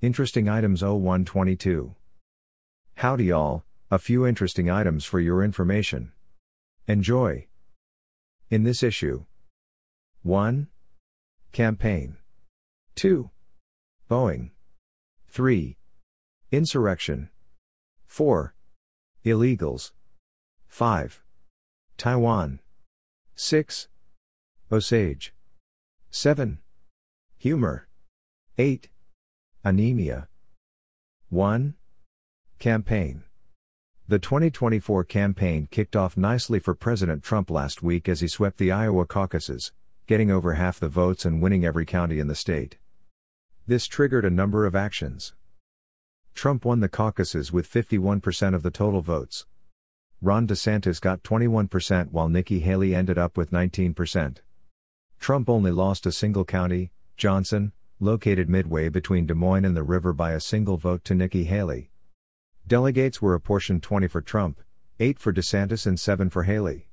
Interesting items 0122. Howdy y'all, a few interesting items for your information. Enjoy. In this issue 1. Campaign. 2. Boeing. 3. Insurrection. 4. Illegals. 5. Taiwan. 6. Osage. 7. Humor. 8. Anemia. 1. Campaign. The 2024 campaign kicked off nicely for President Trump last week as he swept the Iowa caucuses, getting over half the votes and winning every county in the state. This triggered a number of actions. Trump won the caucuses with 51% of the total votes. Ron DeSantis got 21% while Nikki Haley ended up with 19%. Trump only lost a single county, Johnson, located midway between Des Moines and the river by a single vote to Nikki Haley. Delegates were apportioned 20 for Trump, 8 for DeSantis, and 7 for Haley.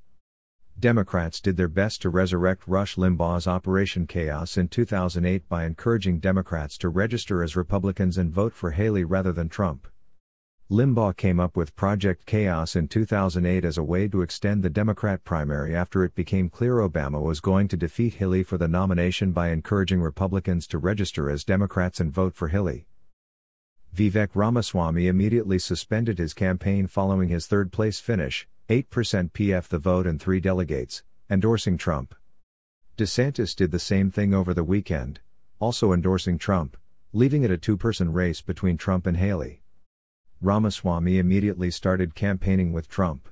Democrats did their best to resurrect Rush Limbaugh's Operation Chaos in 2008 by encouraging Democrats to register as Republicans and vote for Haley rather than Trump. Limbaugh came up with Project Chaos in 2008 as a way to extend the Democrat primary after it became clear Obama was going to defeat Haley for the nomination by encouraging Republicans to register as Democrats and vote for Haley. Vivek Ramaswamy immediately suspended his campaign following his third place finish, 8% PF the vote and 3 delegates, endorsing Trump. DeSantis did the same thing over the weekend, also endorsing Trump, leaving it a two person race between Trump and Haley. Ramaswamy immediately started campaigning with Trump.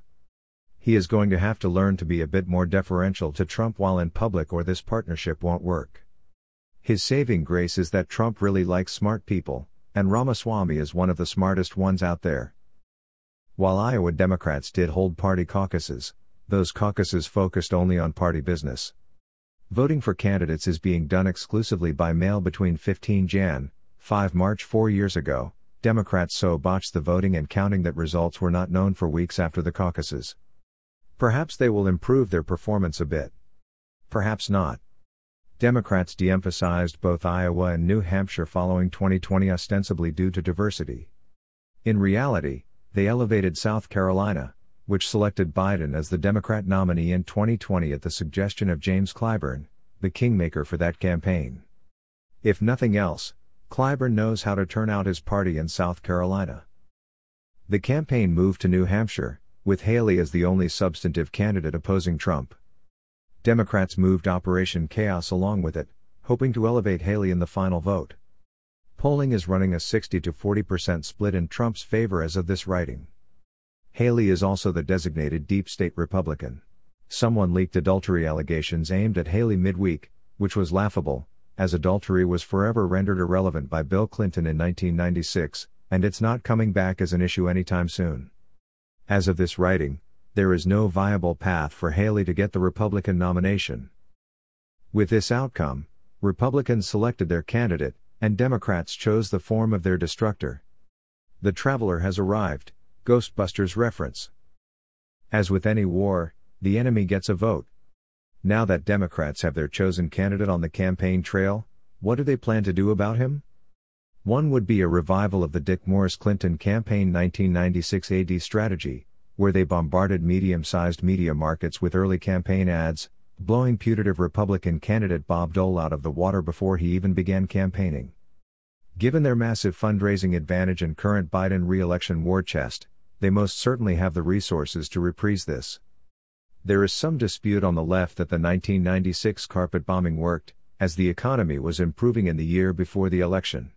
He is going to have to learn to be a bit more deferential to Trump while in public, or this partnership won't work. His saving grace is that Trump really likes smart people, and Ramaswamy is one of the smartest ones out there. While Iowa Democrats did hold party caucuses, those caucuses focused only on party business. Voting for candidates is being done exclusively by mail between 15 Jan, 5 March 4 years ago. Democrats so botched the voting and counting that results were not known for weeks after the caucuses. Perhaps they will improve their performance a bit. Perhaps not. Democrats de emphasized both Iowa and New Hampshire following 2020 ostensibly due to diversity. In reality, they elevated South Carolina, which selected Biden as the Democrat nominee in 2020 at the suggestion of James Clyburn, the kingmaker for that campaign. If nothing else, Clyburn knows how to turn out his party in South Carolina. The campaign moved to New Hampshire, with Haley as the only substantive candidate opposing Trump. Democrats moved Operation Chaos along with it, hoping to elevate Haley in the final vote. Polling is running a 60 to 40% split in Trump's favor as of this writing. Haley is also the designated deep state Republican. Someone leaked adultery allegations aimed at Haley midweek, which was laughable, as adultery was forever rendered irrelevant by Bill Clinton in 1996, and it's not coming back as an issue anytime soon. As of this writing, there is no viable path for Haley to get the Republican nomination. With this outcome, Republicans selected their candidate, and Democrats chose the form of their destructor. The traveler has arrived, Ghostbusters reference. As with any war, the enemy gets a vote. Now that Democrats have their chosen candidate on the campaign trail, what do they plan to do about him? One would be a revival of the Dick Morris Clinton campaign 1996 AD strategy, where they bombarded medium sized media markets with early campaign ads, blowing putative Republican candidate Bob Dole out of the water before he even began campaigning. Given their massive fundraising advantage and current Biden re election war chest, they most certainly have the resources to reprise this. There is some dispute on the left that the 1996 carpet bombing worked, as the economy was improving in the year before the election.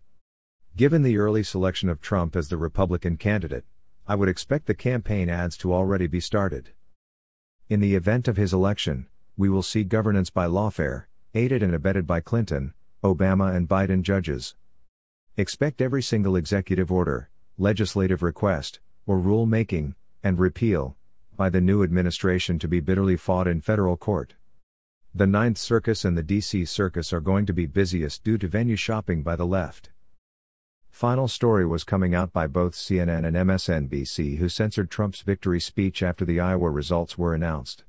Given the early selection of Trump as the Republican candidate, I would expect the campaign ads to already be started. In the event of his election, we will see governance by lawfare, aided and abetted by Clinton, Obama, and Biden judges. Expect every single executive order, legislative request, or rule making, and repeal, by the new administration to be bitterly fought in federal court. The Ninth Circus and the DC Circus are going to be busiest due to venue shopping by the left. Final story was coming out by both CNN and MSNBC, who censored Trump's victory speech after the Iowa results were announced.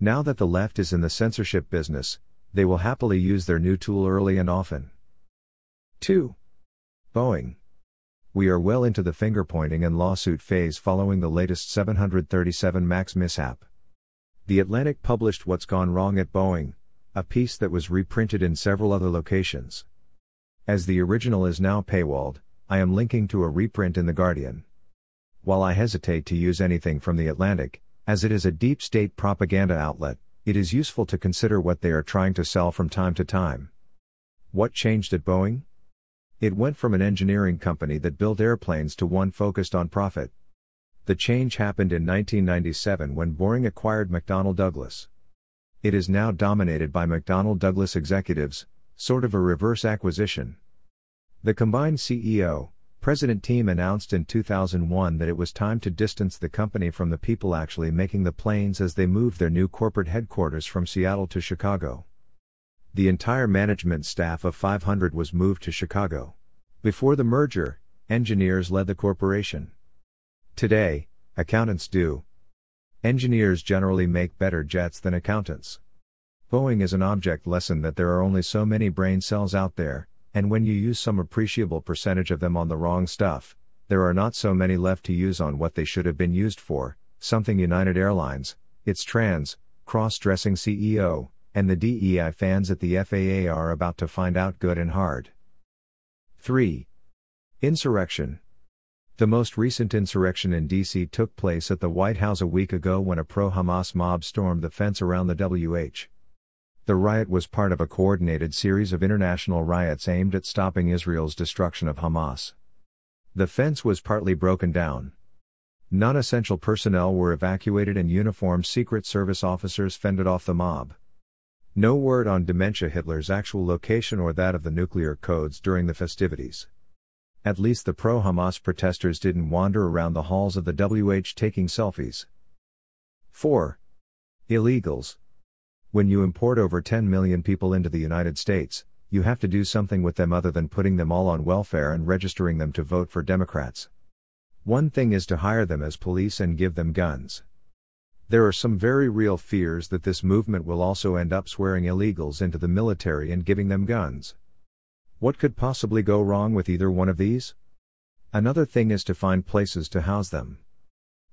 Now that the left is in the censorship business, they will happily use their new tool early and often. 2. Boeing. We are well into the finger pointing and lawsuit phase following the latest 737 MAX mishap. The Atlantic published What's Gone Wrong at Boeing, a piece that was reprinted in several other locations. As the original is now paywalled, I am linking to a reprint in The Guardian. While I hesitate to use anything from The Atlantic, as it is a deep state propaganda outlet, it is useful to consider what they are trying to sell from time to time. What changed at Boeing? It went from an engineering company that built airplanes to one focused on profit. The change happened in 1997 when Boeing acquired McDonnell Douglas. It is now dominated by McDonnell Douglas executives, sort of a reverse acquisition. The combined CEO, President team announced in 2001 that it was time to distance the company from the people actually making the planes as they moved their new corporate headquarters from Seattle to Chicago the entire management staff of 500 was moved to Chicago. Before the merger, engineers led the corporation. Today, accountants do. Engineers generally make better jets than accountants. Boeing is an object lesson that there are only so many brain cells out there, and when you use some appreciable percentage of them on the wrong stuff, there are not so many left to use on what they should have been used for, something United Airlines, its trans, cross dressing CEO, and the DEI fans at the FAA are about to find out good and hard. 3. Insurrection. The most recent insurrection in D.C. took place at the White House a week ago when a pro Hamas mob stormed the fence around the WH. The riot was part of a coordinated series of international riots aimed at stopping Israel's destruction of Hamas. The fence was partly broken down. Non essential personnel were evacuated and uniformed Secret Service officers fended off the mob. No word on dementia Hitler's actual location or that of the nuclear codes during the festivities. At least the pro Hamas protesters didn't wander around the halls of the WH taking selfies. 4. Illegals. When you import over 10 million people into the United States, you have to do something with them other than putting them all on welfare and registering them to vote for Democrats. One thing is to hire them as police and give them guns. There are some very real fears that this movement will also end up swearing illegals into the military and giving them guns. What could possibly go wrong with either one of these? Another thing is to find places to house them.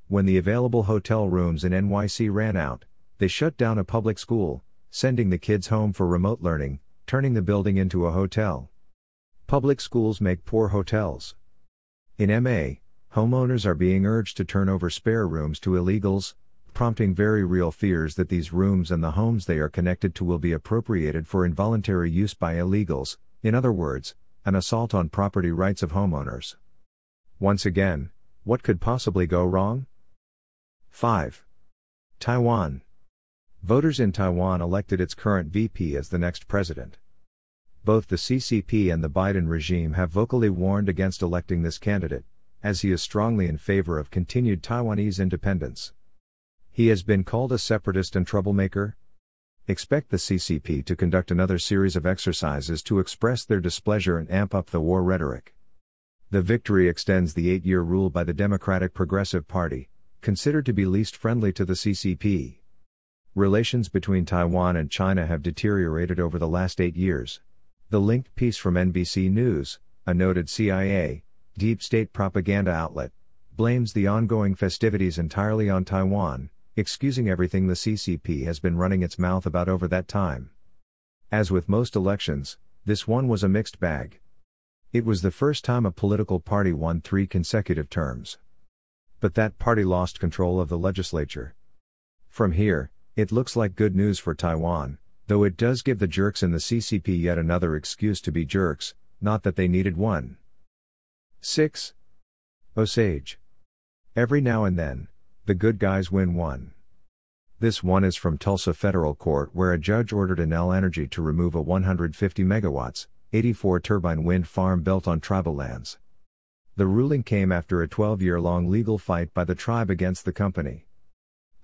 When the available hotel rooms in NYC ran out, they shut down a public school, sending the kids home for remote learning, turning the building into a hotel. Public schools make poor hotels. In MA, homeowners are being urged to turn over spare rooms to illegals, prompting very real fears that these rooms and the homes they are connected to will be appropriated for involuntary use by illegals, in other words, an assault on property rights of homeowners. Once again, what could possibly go wrong? 5. Taiwan. Voters in Taiwan elected its current VP as the next president. Both the CCP and the Biden regime have vocally warned against electing this candidate, as he is strongly in favor of continued Taiwanese independence. He has been called a separatist and troublemaker. Expect the CCP to conduct another series of exercises to express their displeasure and amp up the war rhetoric. The victory extends the eight year rule by the Democratic Progressive Party, considered to be least friendly to the CCP. Relations between Taiwan and China have deteriorated over the last eight years. The linked piece from NBC News, a noted CIA, deep state propaganda outlet, blames the ongoing festivities entirely on Taiwan, excusing everything the CCP has been running its mouth about over that time. As with most elections, this one was a mixed bag. It was the first time a political party won three consecutive terms. But that party lost control of the legislature. From here, it looks like good news for Taiwan, though it does give the jerks in the CCP yet another excuse to be jerks, not that they needed one. 6. Osage. Every now and then, the good guys win one. This one is from Tulsa Federal Court where a judge ordered Enel Energy to remove a 150 megawatts, 84 turbine wind farm built on tribal lands. The ruling came after a 12 year long legal fight by the tribe against the company.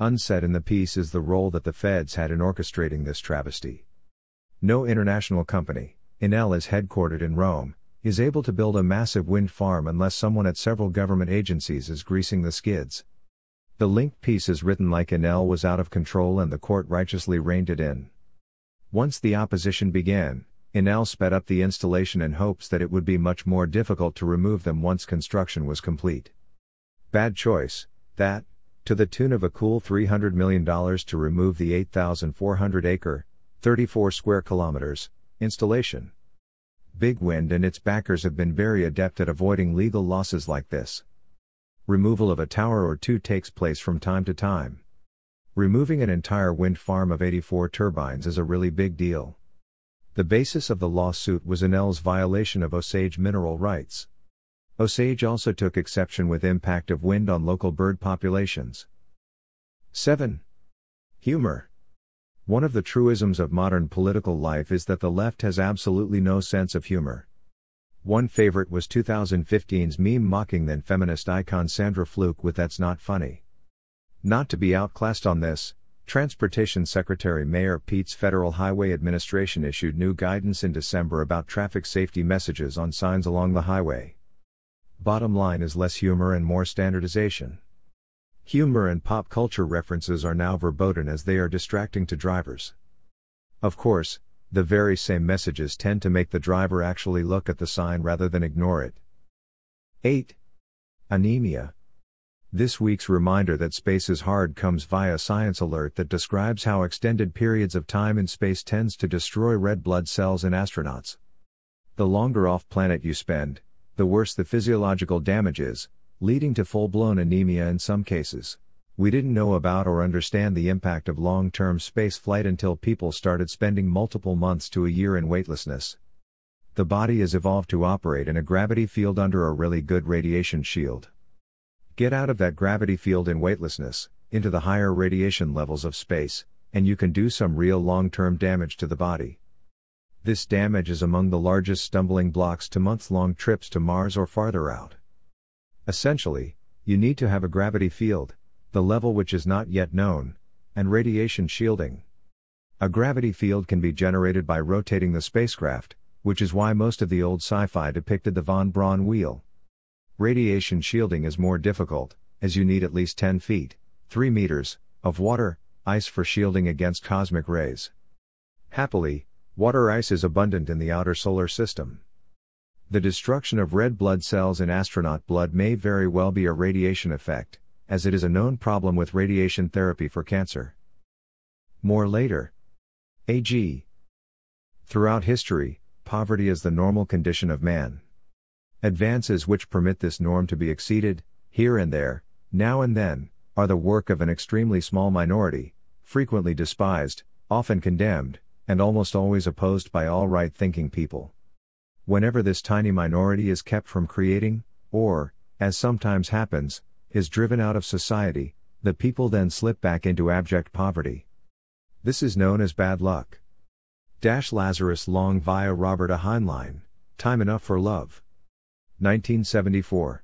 Unsaid in the piece is the role that the feds had in orchestrating this travesty. No international company, Enel is headquartered in Rome, is able to build a massive wind farm unless someone at several government agencies is greasing the skids. The linked piece is written like Enel was out of control and the court righteously reined it in. Once the opposition began, Enel sped up the installation in hopes that it would be much more difficult to remove them once construction was complete. Bad choice, that, to the tune of a cool $300 million to remove the 8,400 acre, 34 square kilometers, installation. Big Wind and its backers have been very adept at avoiding legal losses like this. Removal of a tower or two takes place from time to time. Removing an entire wind farm of 84 turbines is a really big deal. The basis of the lawsuit was Enel's violation of Osage mineral rights. Osage also took exception with impact of wind on local bird populations. 7. Humor. One of the truisms of modern political life is that the left has absolutely no sense of humor. One favorite was 2015's meme mocking then feminist icon Sandra Fluke with That's Not Funny. Not to be outclassed on this, Transportation Secretary Mayor Pete's Federal Highway Administration issued new guidance in December about traffic safety messages on signs along the highway. Bottom line is less humor and more standardization. Humor and pop culture references are now verboten as they are distracting to drivers. Of course, the very same messages tend to make the driver actually look at the sign rather than ignore it. 8. Anemia. This week's reminder that space is hard comes via Science Alert that describes how extended periods of time in space tends to destroy red blood cells in astronauts. The longer off planet you spend, the worse the physiological damage is, leading to full-blown anemia in some cases. We didn't know about or understand the impact of long-term space flight until people started spending multiple months to a year in weightlessness. The body is evolved to operate in a gravity field under a really good radiation shield. Get out of that gravity field in weightlessness, into the higher radiation levels of space, and you can do some real long term damage to the body. This damage is among the largest stumbling blocks to month long trips to Mars or farther out. Essentially, you need to have a gravity field, the level which is not yet known, and radiation shielding. A gravity field can be generated by rotating the spacecraft, which is why most of the old sci fi depicted the von Braun wheel. Radiation shielding is more difficult, as you need at least 10 feet, 3 meters, of water, ice for shielding against cosmic rays. Happily, water ice is abundant in the outer solar system. The destruction of red blood cells in astronaut blood may very well be a radiation effect, as it is a known problem with radiation therapy for cancer. More later. AG. Throughout history, poverty is the normal condition of man. Advances which permit this norm to be exceeded, here and there, now and then, are the work of an extremely small minority, frequently despised, often condemned, and almost always opposed by all right thinking people. Whenever this tiny minority is kept from creating, or, as sometimes happens, is driven out of society, the people then slip back into abject poverty. This is known as bad luck. Dash Lazarus Long via Robert A. Heinlein, Time Enough for Love. 1974.